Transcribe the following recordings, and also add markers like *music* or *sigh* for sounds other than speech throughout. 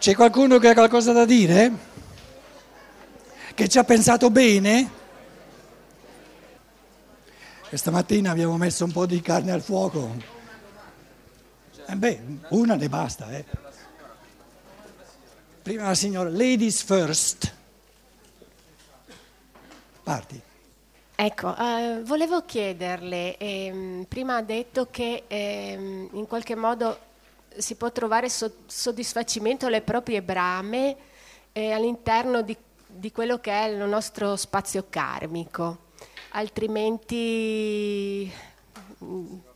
C'è qualcuno che ha qualcosa da dire? Che ci ha pensato bene? Questa mattina abbiamo messo un po' di carne al fuoco. Eh beh, una ne basta, eh. Prima la signora, ladies first. Parti. Ecco, eh, volevo chiederle, ehm, prima ha detto che ehm, in qualche modo si può trovare so- soddisfacimento alle proprie brame eh, all'interno di, di, quello che è il nostro spazio karmico, altrimenti,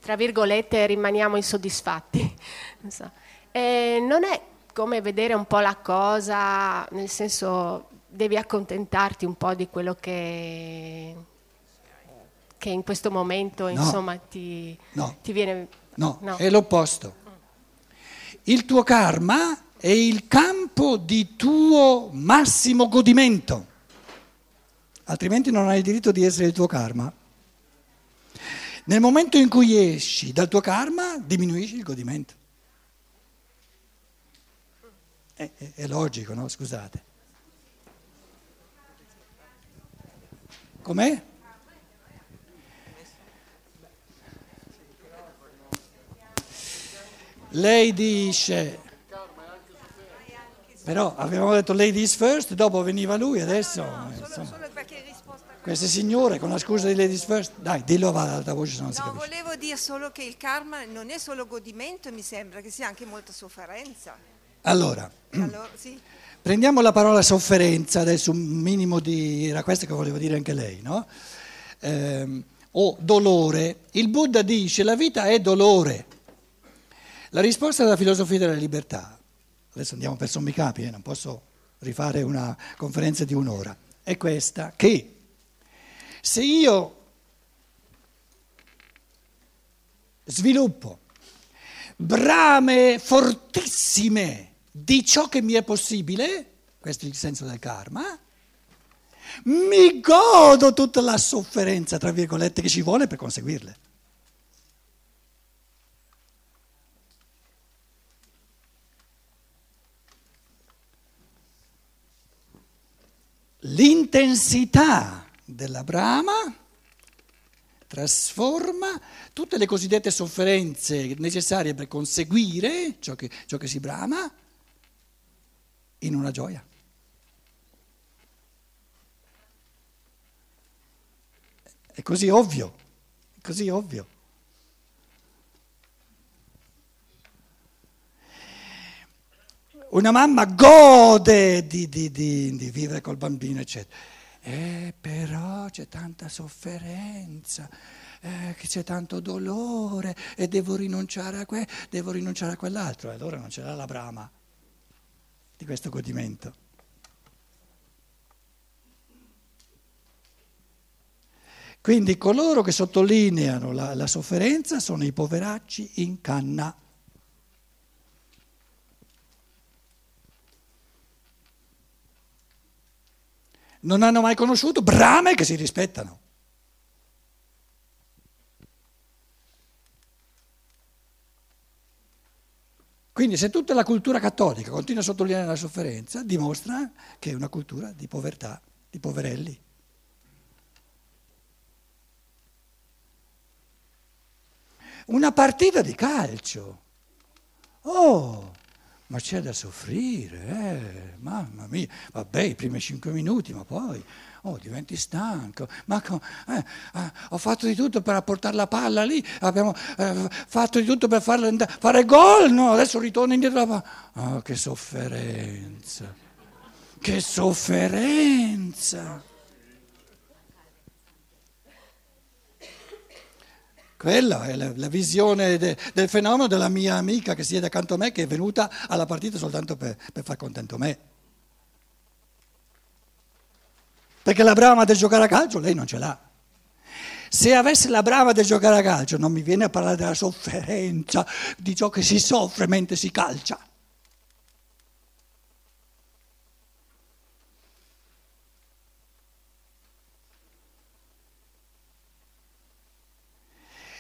tra virgolette, rimaniamo insoddisfatti. *laughs* non, so. non è come vedere un po' la cosa, nel senso devi accontentarti un po' di quello che che in questo momento insomma, ti, no. ti, viene... No, no, è l'opposto. Il tuo karma è il campo di tuo massimo godimento, altrimenti non hai il diritto di essere il tuo karma. Nel momento in cui esci dal tuo karma diminuisci il godimento. È, è, è logico, no? Scusate. Com'è? Lei dice, però avevamo detto ladies first, dopo veniva lui, adesso... Insomma, queste signore con la scusa di ladies first, dai, dillo ad alta voce se non si no, capisce. volevo dire solo che il karma non è solo godimento, mi sembra che sia anche molta sofferenza. Allora, allora sì. prendiamo la parola sofferenza, adesso un minimo di... era questo che voleva dire anche lei, no? Eh, o dolore. Il Buddha dice la vita è dolore. La risposta della filosofia della libertà, adesso andiamo per sommi capi, eh, non posso rifare una conferenza di un'ora, è questa, che se io sviluppo brame fortissime di ciò che mi è possibile, questo è il senso del karma, mi godo tutta la sofferenza, tra virgolette, che ci vuole per conseguirle. L'intensità della brama trasforma tutte le cosiddette sofferenze necessarie per conseguire ciò che, ciò che si brama in una gioia. È così ovvio, è così ovvio. Una mamma gode di, di, di, di vivere col bambino, eccetera. Eh, però c'è tanta sofferenza, eh, c'è tanto dolore e devo rinunciare a questo, devo rinunciare a quell'altro. E allora non ce l'ha la brama di questo godimento. Quindi coloro che sottolineano la, la sofferenza sono i poveracci in canna. Non hanno mai conosciuto brame che si rispettano. Quindi se tutta la cultura cattolica continua a sottolineare la sofferenza, dimostra che è una cultura di povertà, di poverelli. Una partita di calcio. Oh, ma c'è da soffrire, eh? mamma mia, vabbè i primi cinque minuti, ma poi oh, diventi stanco, ma eh, eh, ho fatto di tutto per apportare la palla lì, abbiamo eh, fatto di tutto per farla, fare gol, no, adesso ritorno indietro la palla, oh, che sofferenza, che sofferenza. Quella è la, la visione de, del fenomeno della mia amica che siede accanto a me, che è venuta alla partita soltanto per, per far contento me. Perché la brama del giocare a calcio lei non ce l'ha. Se avesse la brama del giocare a calcio non mi viene a parlare della sofferenza, di ciò che si soffre mentre si calcia.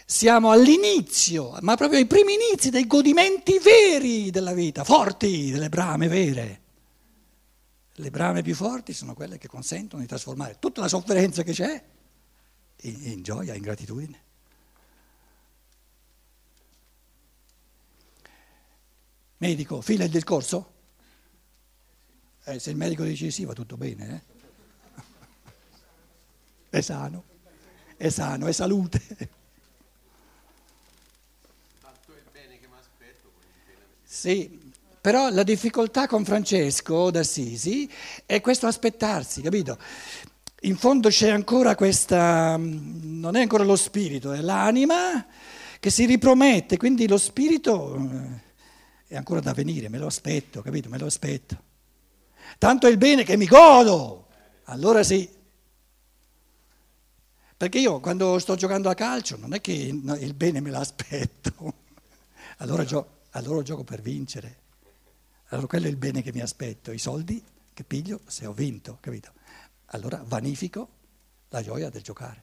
Siamo all'inizio, ma proprio ai primi inizi dei godimenti veri della vita, forti, delle brame vere. Le brame più forti sono quelle che consentono di trasformare tutta la sofferenza che c'è in, in gioia, in gratitudine. Medico, fila il discorso? Eh, se il medico dice sì va tutto bene, eh? *laughs* È sano, è sano, è salute. Sì, però la difficoltà con Francesco d'Assisi è questo aspettarsi, capito? In fondo c'è ancora questa, non è ancora lo spirito, è l'anima che si ripromette, quindi lo spirito eh, è ancora da venire, me lo aspetto, capito? Me lo aspetto. Tanto è il bene che mi godo, allora sì. Perché io quando sto giocando a calcio non è che il bene me l'aspetto, *laughs* allora, gio- allora gioco per vincere. Allora quello è il bene che mi aspetto, i soldi che piglio se ho vinto, capito? Allora vanifico la gioia del giocare.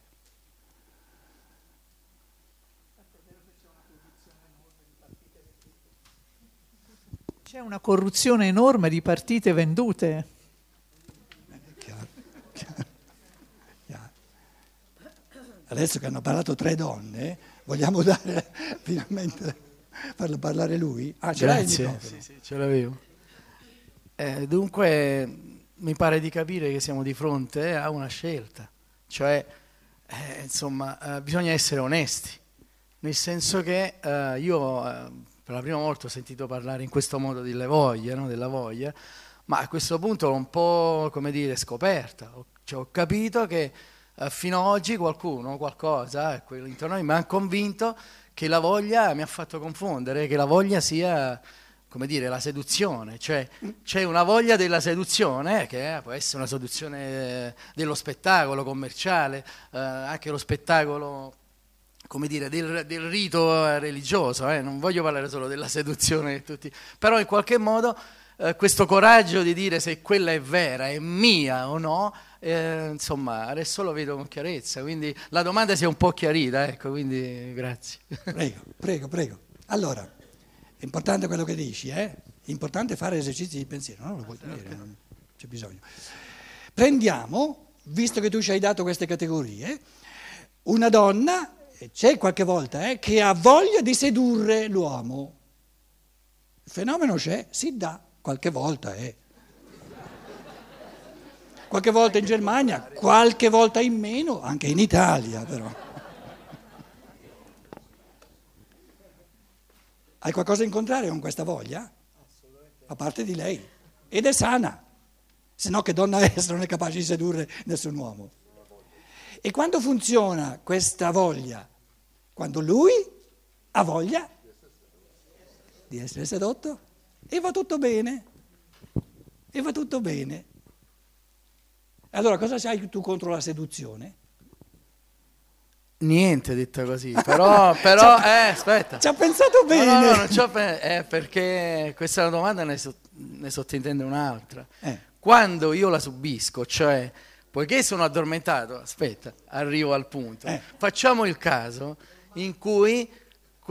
C'è una corruzione enorme di partite vendute. Chiaro, chiaro, chiaro. Adesso che hanno parlato tre donne, vogliamo dare *laughs* finalmente farlo parlare lui? Ah, ce Grazie. l'hai Sì, sì, ce l'avevo. Eh, dunque, mi pare di capire che siamo di fronte a una scelta, cioè, eh, insomma, eh, bisogna essere onesti, nel senso che eh, io eh, per la prima volta ho sentito parlare in questo modo delle voglie, no? della voglia, ma a questo punto l'ho un po', come dire, scoperta, ho, cioè, ho capito che eh, fino ad oggi qualcuno, qualcosa, ecco, intorno a me mi ha convinto che la voglia mi ha fatto confondere, che la voglia sia, come dire, la seduzione, cioè c'è una voglia della seduzione, che può essere una seduzione dello spettacolo commerciale, eh, anche lo spettacolo come dire, del, del rito religioso, eh? non voglio parlare solo della seduzione di tutti, però in qualche modo eh, questo coraggio di dire se quella è vera, è mia o no, eh, insomma, adesso lo vedo con chiarezza, quindi la domanda si è un po' chiarita, ecco, quindi grazie. Prego, prego, prego. Allora, è importante quello che dici, eh? È importante fare esercizi di pensiero, no? Lo puoi tenere, okay. non c'è bisogno. Prendiamo, visto che tu ci hai dato queste categorie, una donna, c'è qualche volta, eh, che ha voglia di sedurre l'uomo. Il fenomeno c'è, si dà, qualche volta, eh qualche volta in Germania, qualche volta in meno, anche in Italia però. Hai qualcosa in contrario con questa voglia? A parte di lei. Ed è sana, se no che donna è se non è capace di sedurre nessun uomo. E quando funziona questa voglia? Quando lui ha voglia di essere sedotto e va tutto bene. E va tutto bene. Allora cosa hai tu contro la seduzione? Niente detta così, *laughs* però, però eh, aspetta. Ci ha pensato bene. No, no, no, non pe- eh, perché questa è una domanda ne, so- ne sottintende un'altra. Eh. Quando io la subisco, cioè, poiché sono addormentato, aspetta, arrivo al punto. Eh. Facciamo il caso in cui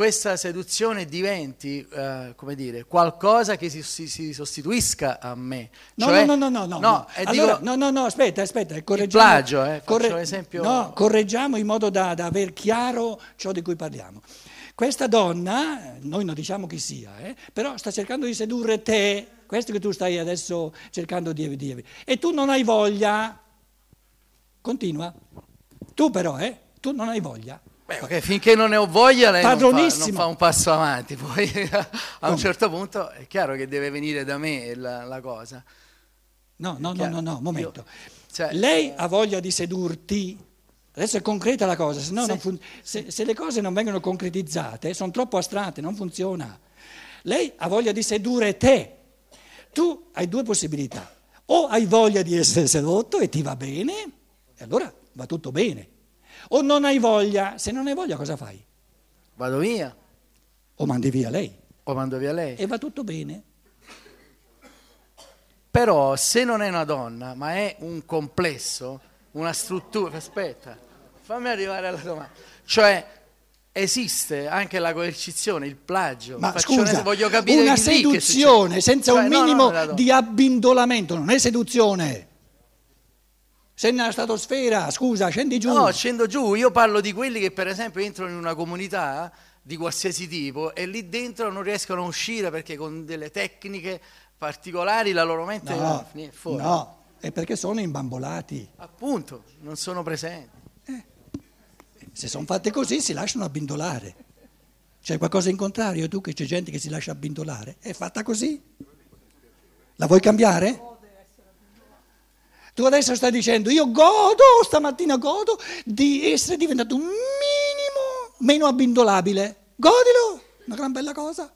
questa seduzione diventi, uh, come dire, qualcosa che si, si, si, sostituisca a me. No, cioè, no, no, no, no, no. Allora, dico, no, no, no, aspetta, aspetta, correggiamo. plagio, eh, corre- esempio... No, correggiamo in modo da, da aver chiaro ciò di cui parliamo. Questa donna, noi non diciamo chi sia, eh, però sta cercando di sedurre te, questo che tu stai adesso cercando di dire, e tu non hai voglia. Continua. Tu però, eh, tu non hai voglia. Beh, okay, finché non ne ho voglia lei non fa, non fa, un passo avanti, poi *laughs* a un certo punto è chiaro che deve venire da me la, la cosa. No, no, no, no, no, momento. Io, cioè, lei ha voglia di sedurti, adesso è concreta la cosa, se, no fun- se, se le cose non vengono concretizzate, sono troppo astratte, non funziona. Lei ha voglia di sedurre te, tu hai due possibilità, o hai voglia di essere sedotto e ti va bene, e allora va tutto bene o non hai voglia, se non hai voglia cosa fai? Vado via. O mandi via lei. O mando via lei. E va tutto bene. Però se non è una donna, ma è un complesso, una struttura, aspetta, fammi arrivare alla domanda. Cioè, esiste anche la coercizione, il plagio. Ma scusa, voglio capire una seduzione senza Cioè, un minimo no, no. di abbindolamento non è seduzione. Sei nella stratosfera, scusa, scendi giù. No, scendo giù, io parlo di quelli che per esempio entrano in una comunità di qualsiasi tipo e lì dentro non riescono a uscire perché con delle tecniche particolari la loro mente no, è fuori. no, è perché sono imbambolati. Appunto, non sono presenti. Se sono fatte così si lasciano abbindolare. C'è qualcosa in contrario tu che c'è gente che si lascia abbindolare? È fatta così? La vuoi cambiare? Tu adesso stai dicendo io godo, stamattina godo di essere diventato un minimo meno abbindolabile. Godilo, una gran bella cosa.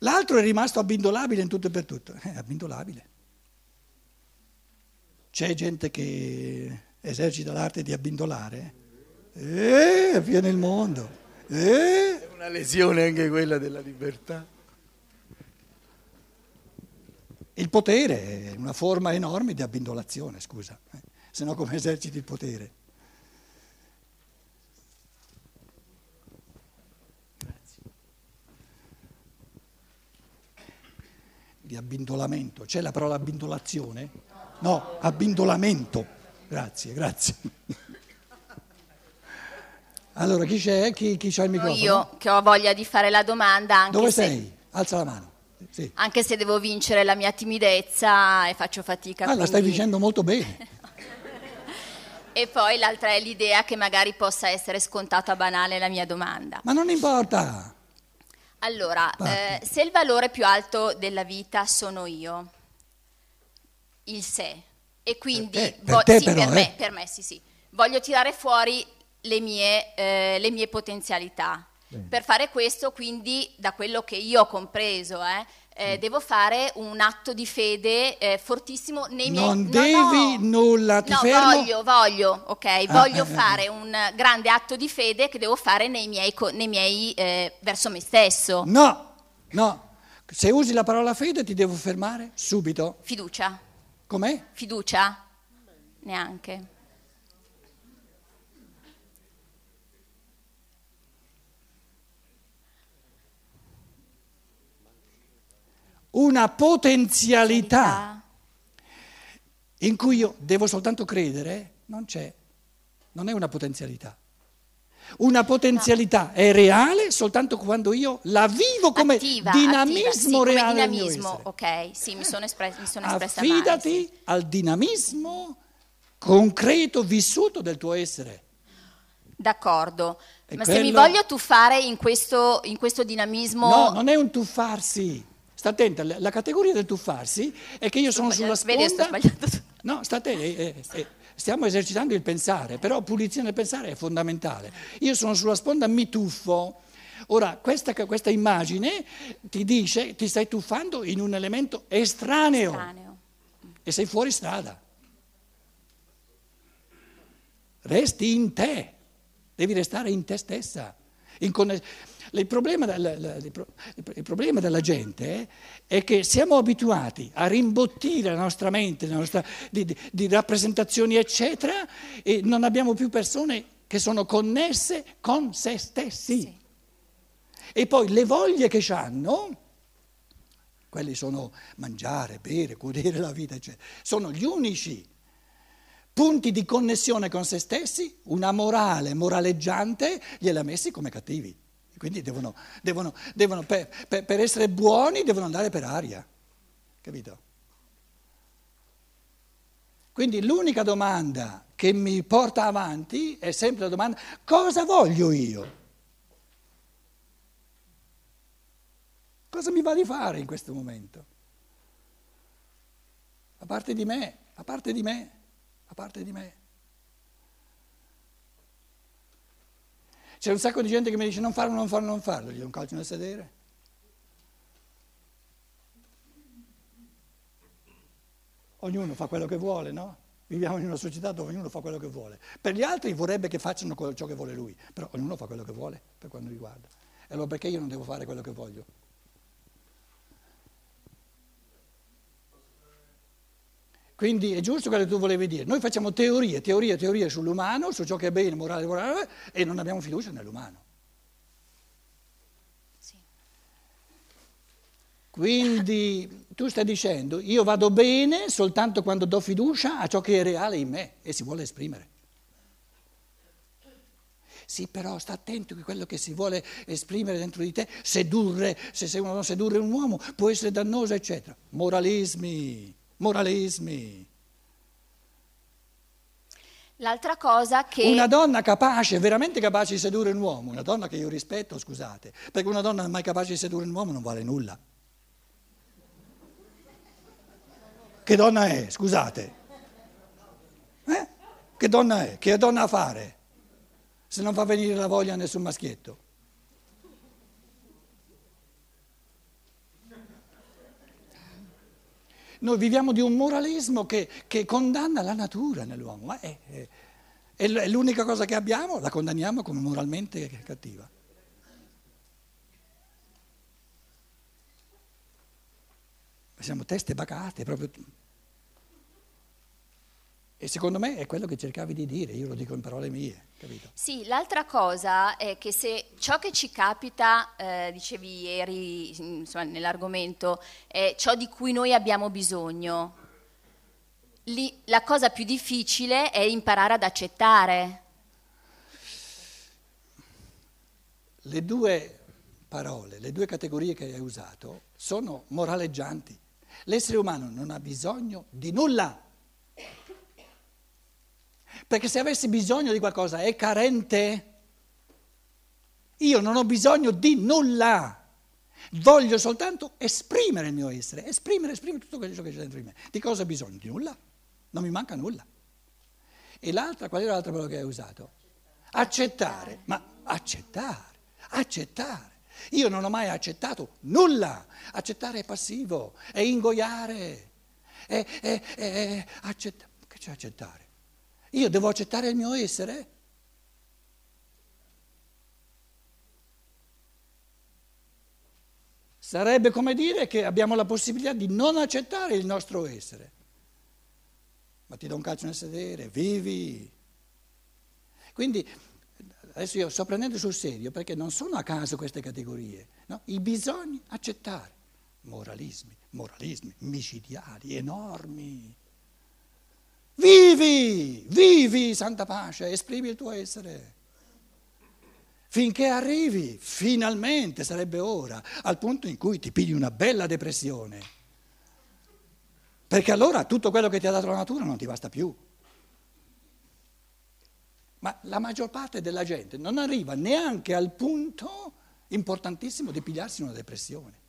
L'altro è rimasto abbindolabile in tutto e per tutto. È abbindolabile. C'è gente che esercita l'arte di abbindolare. Eh, viene il mondo. Eh. È una lesione anche quella della libertà. Il potere è una forma enorme di abbindolazione, scusa. Eh. Se no come eserciti il potere? Di abbindolamento. C'è la parola abbindolazione? No, abbindolamento. Grazie, grazie. Allora, chi c'è? Chi, chi c'ha il microfono? Io che ho voglia di fare la domanda, anche, Dove se, sei? Alza la mano. Sì. anche se devo vincere la mia timidezza e faccio fatica. Ah, la stai quindi- dicendo molto bene. *laughs* E poi l'altra è l'idea che magari possa essere scontata banale la mia domanda. Ma non importa. Allora, eh, se il valore più alto della vita sono io, il sé, e quindi Per te, per vo- te sì, però, per me, eh. per me, sì, sì. Voglio tirare fuori le mie, eh, le mie potenzialità. Per fare questo, quindi, da quello che io ho compreso, eh, eh, devo fare un atto di fede eh, fortissimo nei miei Non no, devi no. nulla, ti no, fermo. voglio, voglio, ok, voglio eh, eh, fare un grande atto di fede che devo fare nei miei, nei miei, verso me stesso. No, no. Se usi la parola fede ti devo fermare subito. Fiducia, Com'è? fiducia, neanche. Una potenzialità in cui io devo soltanto credere, non c'è. Non è una potenzialità. Una potenzialità è reale soltanto quando io la vivo come attiva, dinamismo attiva, sì, come reale mio dinamismo, ok, sì, mi sono, espres- mi sono espressa male, Affidati sì. al dinamismo concreto vissuto del tuo essere. D'accordo, E ma se mi quello- voglio tuffare in questo, in questo dinamismo... No, non è un tuffarsi. Sta attenta, la categoria del tuffarsi è che io sono sulla Vedi, sto sponda. sbagliando. No, sta attenta, eh, eh, eh, stiamo esercitando il pensare, però pulizia nel pensare è fondamentale. Io sono sulla sponda, mi tuffo. Ora, questa, questa immagine ti dice, ti stai tuffando in un elemento estraneo Estraneo. e sei fuori strada. Resti in te, devi restare in te stessa. in conne- il, problema del- il- il pro- il problema della gente eh, è che siamo abituati a rimbottire la nostra mente la nostra- di, di- rappresentazioni, eccetera, e non abbiamo più persone che sono connesse con se stessi. E poi le voglie che hanno, quelli sono mangiare, bere, godere la vita, eccetera, sono gli unici punti di connessione con se stessi, una morale moraleggiante gliela messi come cattivi. Quindi devono, devono- devono- per, per- per essere buoni devono andare per aria, capito? Quindi l'unica domanda che mi porta avanti è sempre la domanda cosa voglio io? Cosa mi va di fare in questo momento? A parte di me, a parte di me, a parte di me. C'è un sacco di gente che mi dice non farlo, non farlo, non farlo, gli do un calcio nel sedere. Ognuno fa quello che vuole, no? Viviamo in una società dove ognuno fa quello che vuole. Per gli altri vorrebbe che facciano ciò che vuole lui, però ognuno fa quello che vuole per quanto riguarda. E allora perché io non devo fare quello che voglio? Quindi è giusto quello che tu volevi dire. Noi facciamo teorie, teorie, teorie sull'umano, su ciò che è bene, morale, morale, e non abbiamo fiducia nell'umano. Sì. Quindi tu stai dicendo, io vado bene soltanto quando do fiducia a ciò che è reale in me e si vuole esprimere. Sì, però sta attento che quello che si vuole esprimere dentro di te, sedurre, se sei uno sedurre un uomo, può essere dannoso, eccetera. Moralismi, moralismi. L'altra cosa che... Una donna capace, veramente capace di sedurre un uomo, una donna che io rispetto, scusate, perché una donna mai capace di sedurre un uomo non vale nulla. Che donna è, scusate? Eh? Che donna è? Che donna a fare? Se non fa venire la voglia a nessun maschietto. Noi viviamo di un moralismo che, che condanna la natura nell'uomo, ma è, è, è l'unica cosa che abbiamo, la condanniamo come moralmente cattiva. Siamo teste bacate, proprio. E secondo me è quello che cercavi di dire, io lo dico in parole mie, capito? Sì, l'altra cosa è che se ciò che ci capita, eh, dicevi ieri insomma, nell'argomento, è ciò di cui noi abbiamo bisogno, lì, la cosa più difficile è imparare ad accettare. Le due parole, le due categorie che hai usato sono moraleggianti. L'essere umano non ha bisogno di nulla. Perché se avessi bisogno di qualcosa è carente. Io non ho bisogno di nulla. Voglio soltanto esprimere il mio essere, esprimere, esprimere tutto quello che c'è dentro di me. Di cosa ho bisogno? Di nulla. Non mi manca nulla. E l'altra, qual era l'altra parola che hai usato? Accettare. Ma accettare, accettare. Io non ho mai accettato nulla. Accettare è passivo, è ingoiare, è, è, è, è accettare. Che c'è accettare? Io devo accettare il mio essere? Sarebbe come dire che abbiamo la possibilità di non accettare il nostro essere. Ma ti do un calcio nel sedere, vivi. Quindi adesso io sto prendendo sul serio perché non sono a caso queste categorie, no? i bisogni accettare, moralismi, moralismi micidiali, enormi. Vivi, vivi, santa pace, esprimi il tuo essere. Finché arrivi, finalmente sarebbe ora, al punto in cui ti pigli una bella depressione. Perché allora tutto quello che ti ha dato la natura non ti basta più. Ma la maggior parte della gente non arriva neanche al punto importantissimo di pigliarsi una depressione.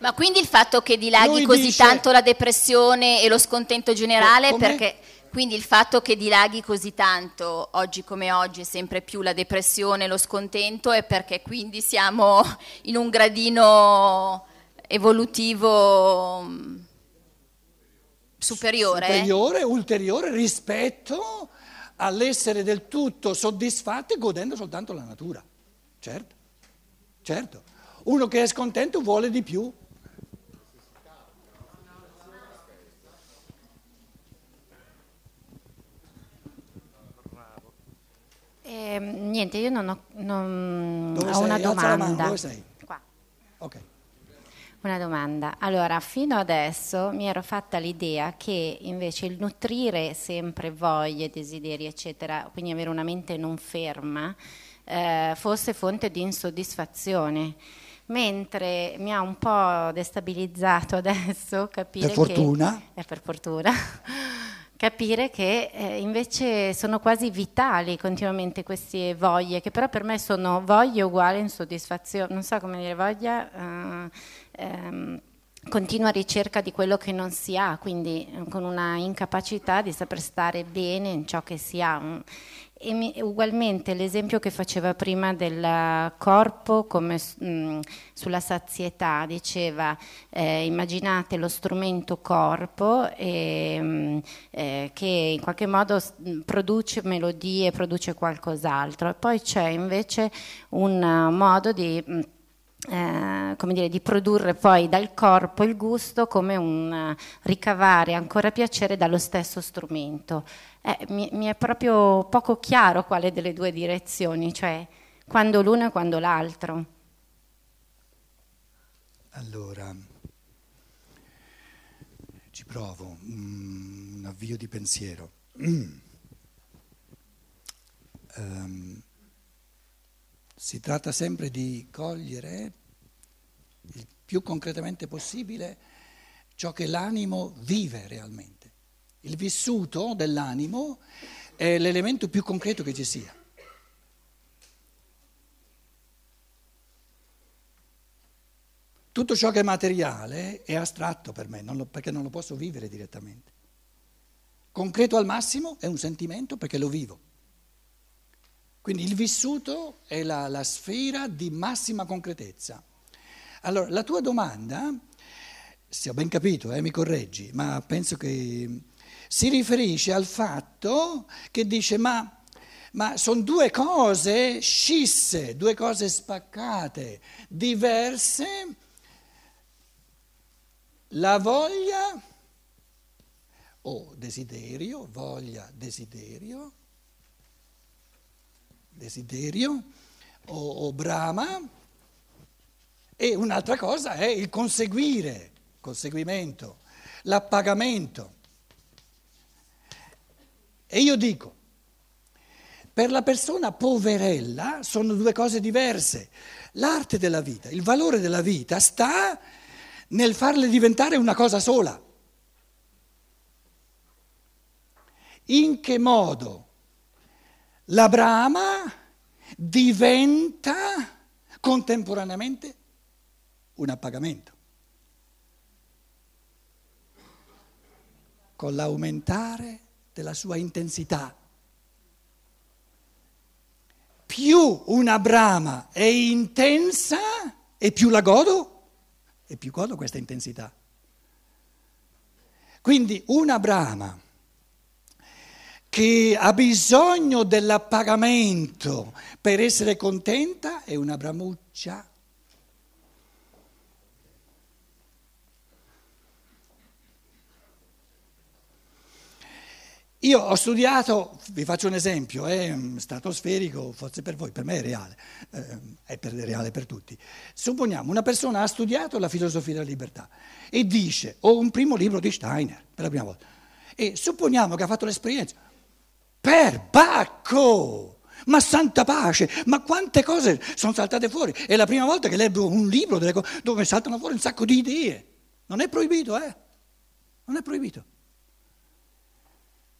Ma quindi il fatto che dilaghi Lui così dice- tanto la depressione e lo scontento generale, Co- com'è? perché quindi il fatto che dilaghi così tanto oggi come oggi sempre più la depressione e lo scontento è perché quindi siamo in un gradino evolutivo mm, superiore. superiore, ulteriore rispetto all'essere del tutto soddisfatti godendo soltanto la natura. Certo, certo. Uno che è scontento vuole di più. Ehm, niente, io non ho, non- ho una domanda. dove sei? Qua. Ok. Una domanda. Allora, fino adesso mi ero fatta l'idea che invece il nutrire sempre voglie, desideri, eccetera, quindi avere una mente non ferma, eh, fosse fonte di insoddisfazione. Mentre mi ha un po' destabilizzato *laughs* adesso capire Per fortuna. che... Eh, per fortuna. Capire che eh, invece sono quasi vitali continuamente queste voglie, che però per me sono voglie uguali insoddisfazione, non so come dire, voglia, eh, ehm, continua ricerca di quello che non si ha, quindi eh, con una incapacità di saper stare bene in ciò che si ha. E mi- ugualmente l'esempio che faceva prima del corpo come mh, sulla sazietà, diceva eh, immaginate lo strumento corpo e, mh, eh, che in qualche modo produce melodie, produce qualcos'altro e poi c'è invece un uh, modo di... mh, eh, come dire, di produrre poi dal corpo il gusto come un eh, ricavare ancora piacere dallo stesso strumento. Eh, mi, mi, è proprio poco chiaro quale delle due direzioni, cioè quando l'uno e quando l'altro. Allora, ci provo, mm, un avvio di pensiero. Um, *clears throat* si tratta sempre di cogliere il più concretamente possibile ciò che l'animo vive realmente. Il vissuto dell'animo è l'elemento più concreto che ci sia. Tutto ciò che è materiale è astratto per me, non lo, perché non lo posso vivere direttamente. Concreto al massimo è un sentimento perché lo vivo. Quindi il vissuto è la, la sfera di massima concretezza. Allora, la tua domanda, se ho ben capito, eh, mi correggi, ma penso che si riferisce al fatto che dice ma, ma sono due cose scisse, due cose spaccate, diverse, la voglia o desiderio, voglia, desiderio, desiderio o, o brama e un'altra cosa è il conseguire, conseguimento, l'appagamento. E io dico, per la persona poverella sono due cose diverse. L'arte della vita, il valore della vita sta nel farle diventare una cosa sola. In che modo la brama diventa contemporaneamente un appagamento. Con l'aumentare della sua intensità. Più una brama è intensa e più la godo, e più godo questa intensità. Quindi una brama che ha bisogno dell'appagamento per essere contenta è una bramuccia. Io ho studiato, vi faccio un esempio, è stratosferico, forse per voi, per me è reale, eh, è per, reale per tutti. Supponiamo una persona ha studiato la filosofia della libertà e dice, ho un primo libro di Steiner, per la prima volta, e supponiamo che ha fatto l'esperienza, per Bacco! Ma santa pace, ma quante cose sono saltate fuori? È la prima volta che leggo un libro dove saltano fuori un sacco di idee. Non è proibito, eh? Non è proibito.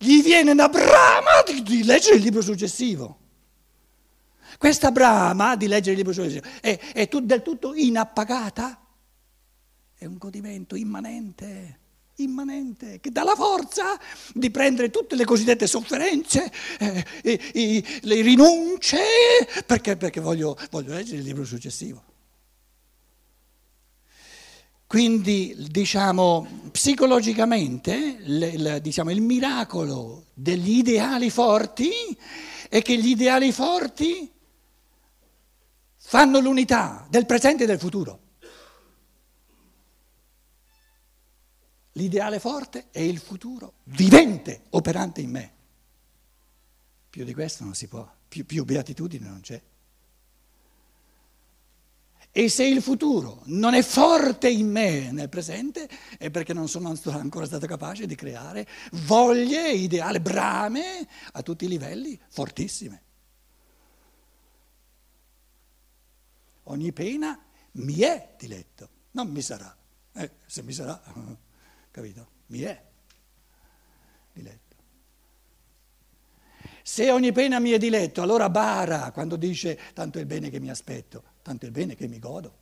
Gli viene una brama di, di leggere il libro successivo. Questa brama di leggere il libro successivo è, è tut, del tutto inappagata. È un godimento immanente immanente, che dà la forza di prendere tutte le cosiddette sofferenze, eh, e, e, le rinunce, perché, perché voglio, voglio leggere il libro successivo. Quindi, diciamo, psicologicamente, le, diciamo, il miracolo degli ideali forti è che gli ideali forti fanno l'unità del presente e del futuro. L'ideale forte è il futuro vivente, operante in me. Più di questo non si può, più, più beatitudine non c'è. E se il futuro non è forte in me nel presente, è perché non sono ancora stato capace di creare voglie, ideali, brame a tutti i livelli fortissime. Ogni pena mi è diletto, non mi sarà. Eh, se mi sarà *laughs* capito? Mi è diletto. Se ogni pena mi è diletto, allora bara quando dice tanto è il bene che mi aspetto, tanto il bene che mi godo.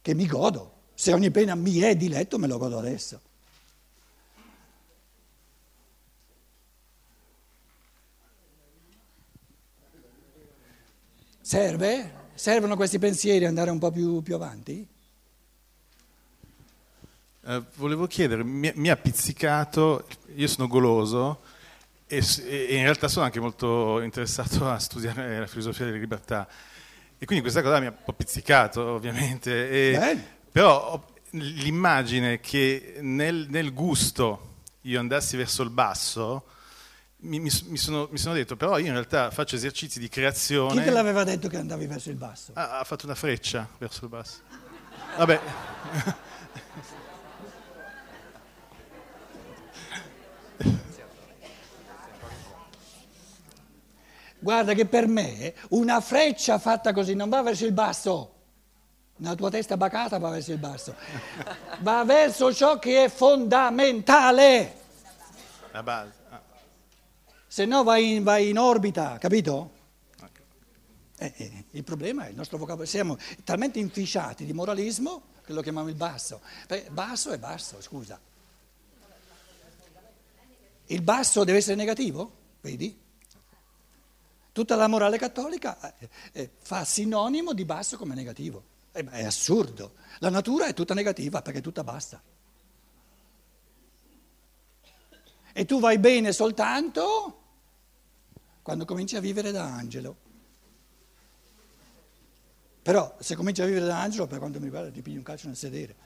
Che mi godo. Se ogni pena mi è diletto, me lo godo adesso. Serve? Servono questi pensieri andare un po' più, più avanti? Eh, volevo chiedere, mi, mi, ha pizzicato, io sono goloso e, e, in realtà sono anche molto interessato a studiare la filosofia della libertà E quindi questa cosa mi ha un po' pizzicato, ovviamente. E- però ho- l'immagine che nel, nel gusto io andassi verso il basso, mi, mi sono, mi sono detto, però io in realtà faccio esercizi di Chi te creazione. l'aveva detto che andavi verso il basso? Ah, ha fatto una freccia verso il basso. Vabbè. *laughs* Guarda che per me una freccia fatta così non va verso il basso. La tua testa bacata va verso il basso. *laughs* Va verso ciò che è fondamentale. La base. ah. Se no vai in, vai in orbita, capito? Eh, eh, il problema è il nostro vocabolario. Siamo talmente inficiati di moralismo che lo chiamiamo il basso. Basso è basso, scusa. Il basso deve essere negativo? Vedi? Tutta la morale cattolica eh, eh, fa sinonimo di basso come negativo. Eh, è assurdo. La natura è tutta negativa perché è tutta bassa. E tu vai bene soltanto quando cominci a vivere da angelo. Però se cominci a vivere da angelo, per quanto mi riguarda, ti pigli un calcio nel sedere.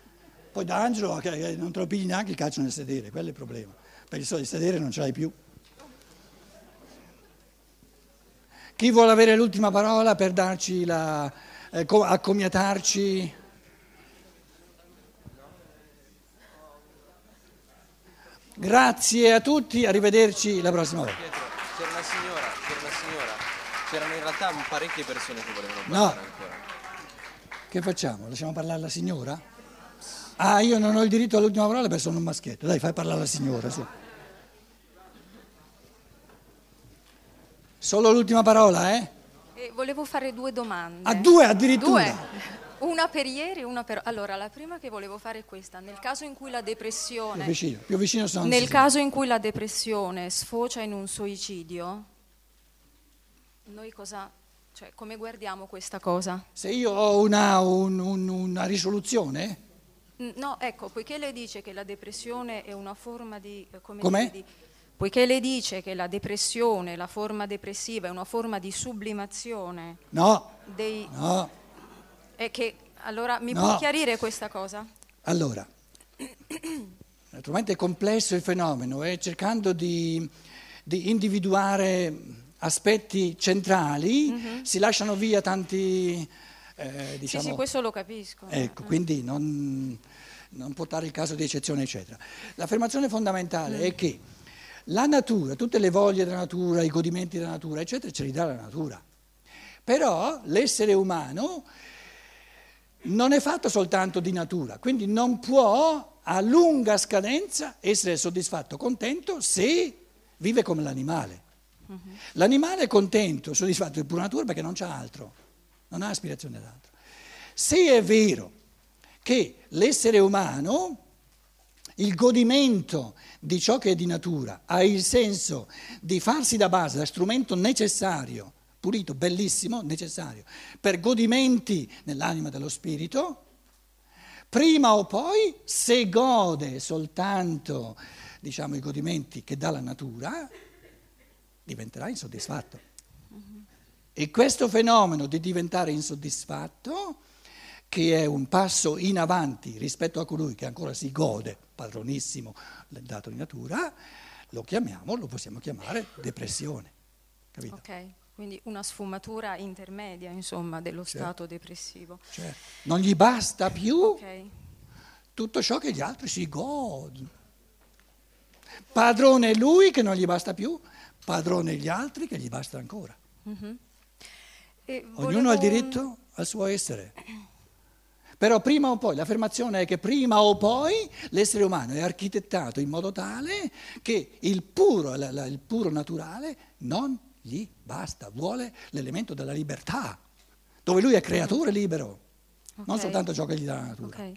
Poi da angelo non te lo pigli neanche il calcio nel sedere, quello è il problema. So, il sedere non ce l'hai più. Chi vuole avere l'ultima parola per darci la, eh, co- accomiatarci? Grazie a tutti, arrivederci la prossima volta. Pietro, c'era una signora, c'era una signora, c'erano in realtà parecchie persone che volevano No. parlare ancora. Che facciamo? Lasciamo parlare la signora? Ah, io non ho il diritto all'ultima parola perché sono un maschietto. Dai, fai parlare la signora, su. Solo l'ultima parola, eh? E volevo fare due domande. A due addirittura. Due. Una per ieri e una per... Allora, la prima che volevo fare è questa. Nel caso in cui la Più depressione... vicino, più vicino sono. Nel caso in cui la depressione sfocia in un suicidio, noi cosa... Cioè, come guardiamo questa cosa? Se io ho una, un- un- una risoluzione, No, ecco, poiché lei dice che la depressione è una forma di... eh, come Com'è? di- poiché lei dice che la depressione, la forma depressiva è una forma di sublimazione no, dei... no. E che, allora, mi No. può chiarire questa cosa? Allora, naturalmente è complesso il fenomeno e cercando di, di individuare aspetti centrali si lasciano via tanti, eh, diciamo... Sì, sì, questo lo capisco. Ecco, quindi non, non portare il caso di eccezione, eccetera. L'affermazione fondamentale è che la natura, tutte le voglie della natura, i godimenti della natura, eccetera, ce li dà la natura. Però l'essere umano non è fatto soltanto di natura, quindi non può a lunga scadenza essere soddisfatto, contento se vive come l'animale. L'animale è contento, soddisfatto di pura natura perché non c'ha altro, non ha aspirazione ad altro. Se è vero che l'essere umano, il godimento di ciò che è di natura, ha il senso di farsi da base, da strumento necessario, pulito, bellissimo, necessario, per godimenti nell'anima dello spirito, prima o poi, se gode soltanto diciamo, i godimenti che dà la natura, diventerà insoddisfatto. E questo fenomeno di diventare insoddisfatto, che è un passo in avanti rispetto a colui che ancora si gode, padronissimo del dato di natura, lo chiamiamo, lo possiamo chiamare depressione. Capito? Ok, quindi una sfumatura intermedia, insomma, dello Certo. stato depressivo. Cioè, non gli basta più Ok. tutto ciò che gli altri si godono. Padrone lui che non gli basta più, padrone gli altri che gli basta ancora. E Ognuno ha il volevo- diritto al suo essere. Però prima o poi, l'affermazione è che prima o poi l'essere umano è architettato in modo tale che il puro, il puro naturale non gli basta, vuole l'elemento della libertà, dove lui è creatore libero, non Ok. soltanto ciò che gli dà la natura. Ok.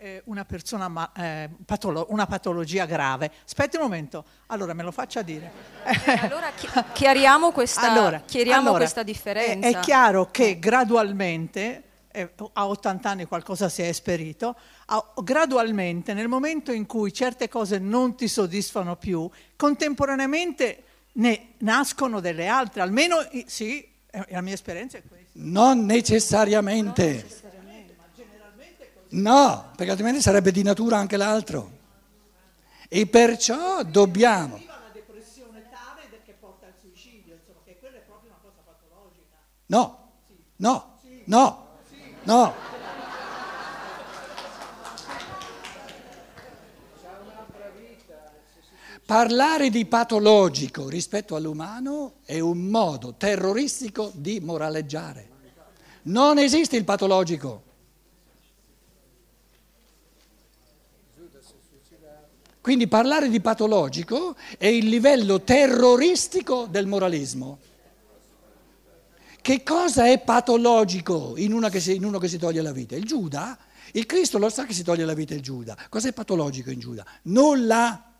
Eh, una persona ma- eh, patolo- una patologia grave. Aspetti un momento, allora me lo faccia dire. Eh, *laughs* allora chi- chiariamo questa, Allora, chiariamo allora, questa è- differenza. È, chiaro che gradualmente, eh, a 80 anni qualcosa si è esperito, a- gradualmente nel momento in cui certe cose non ti soddisfano più, contemporaneamente ne nascono delle altre, almeno sì, eh, la mia esperienza è questa. Non necessariamente. No, perché altrimenti sarebbe di natura anche l'altro. E perciò dobbiamo. No, no, no, no. Parlare di patologico rispetto all'umano è un modo terroristico di moraleggiare. Non esiste il patologico. Quindi parlare di patologico è il livello terroristico del moralismo. Che cosa è patologico in, si- in uno che si toglie la vita? Il Giuda? Il Cristo lo sa che si toglie la vita il Giuda. Cos'è patologico in Giuda? Nulla.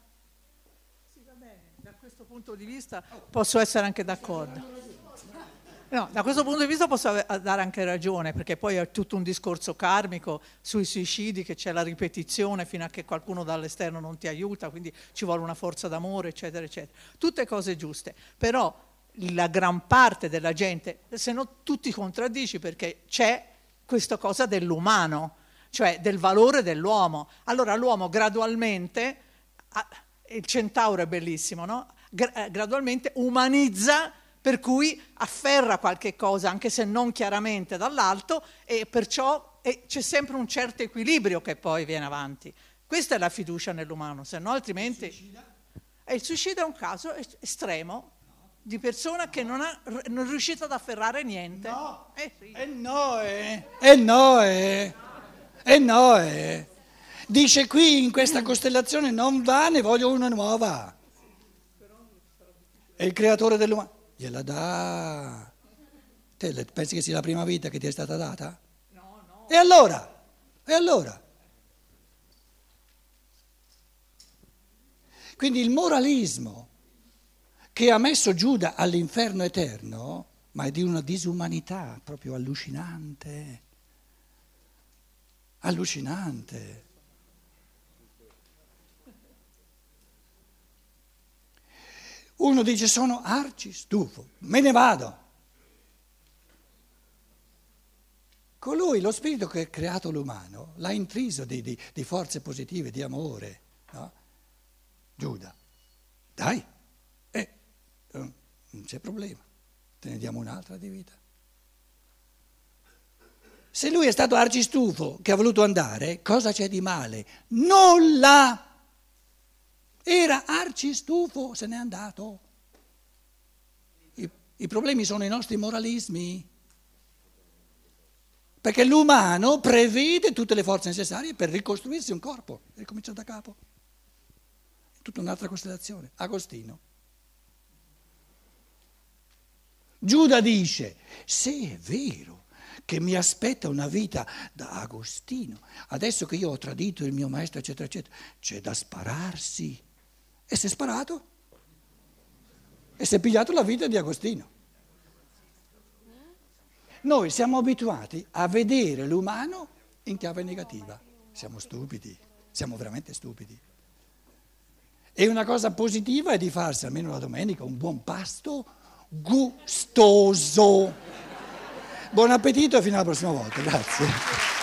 Da questo punto di vista posso essere anche d'accordo. No, da questo punto di vista posso dare anche ragione, perché poi è tutto un discorso karmico sui suicidi, che c'è la ripetizione fino a che qualcuno dall'esterno non ti aiuta, quindi ci vuole una forza d'amore, eccetera, eccetera. Tutte cose giuste, però la gran parte della gente, se no tu ti contraddici perché c'è questa cosa dell'umano, cioè del valore dell'uomo. Allora l'uomo gradualmente, il centauro è bellissimo, no? Eh, gradualmente umanizza per cui afferra qualche cosa, anche se non chiaramente dall'alto, e perciò e c'è sempre un certo equilibrio che poi viene avanti. Questa è la fiducia nell'umano, se no altrimenti... E il suicidio è un caso es- estremo di persona che non, ha, non è riuscita ad afferrare niente. No. Eh sì. E no, eh. E no, eh. E no, eh. Dice qui in questa costellazione non va, ne voglio una nuova. E il creatore dell'uomo gliela dà. Te pensi che sia la prima vita che ti è stata data? No, no. E allora? E allora? Quindi il moralismo che ha messo Giuda all'inferno eterno, ma è di una disumanità proprio allucinante. Allucinante. Uno dice sono arci stufo, me ne vado. Colui, lo spirito che ha creato l'umano, l'ha intriso di, di- di forze positive, di amore. no? Giuda, dai, eh, eh, non c'è problema, te ne diamo un'altra di vita. Se lui è stato arcistufo che ha voluto andare, cosa c'è di male? Nulla! Era arcistufo, se n'è andato. I, i problemi sono i nostri moralismi. Perché l'umano prevede tutte le forze necessarie per ricostruirsi un corpo, e ricomincia da capo. È tutta un'altra costellazione. Agostino. Giuda dice, se è vero che mi aspetta una vita da Agostino, adesso che io ho tradito il mio maestro, eccetera, eccetera, c'è da spararsi. E si è sparato. E si è pigliato la vita di Agostino. Noi siamo abituati a vedere l'umano in chiave negativa. Siamo stupidi, siamo veramente stupidi. E una cosa positiva è di farsi almeno la domenica un buon pasto gustoso. Buon appetito e fino alla prossima volta, grazie.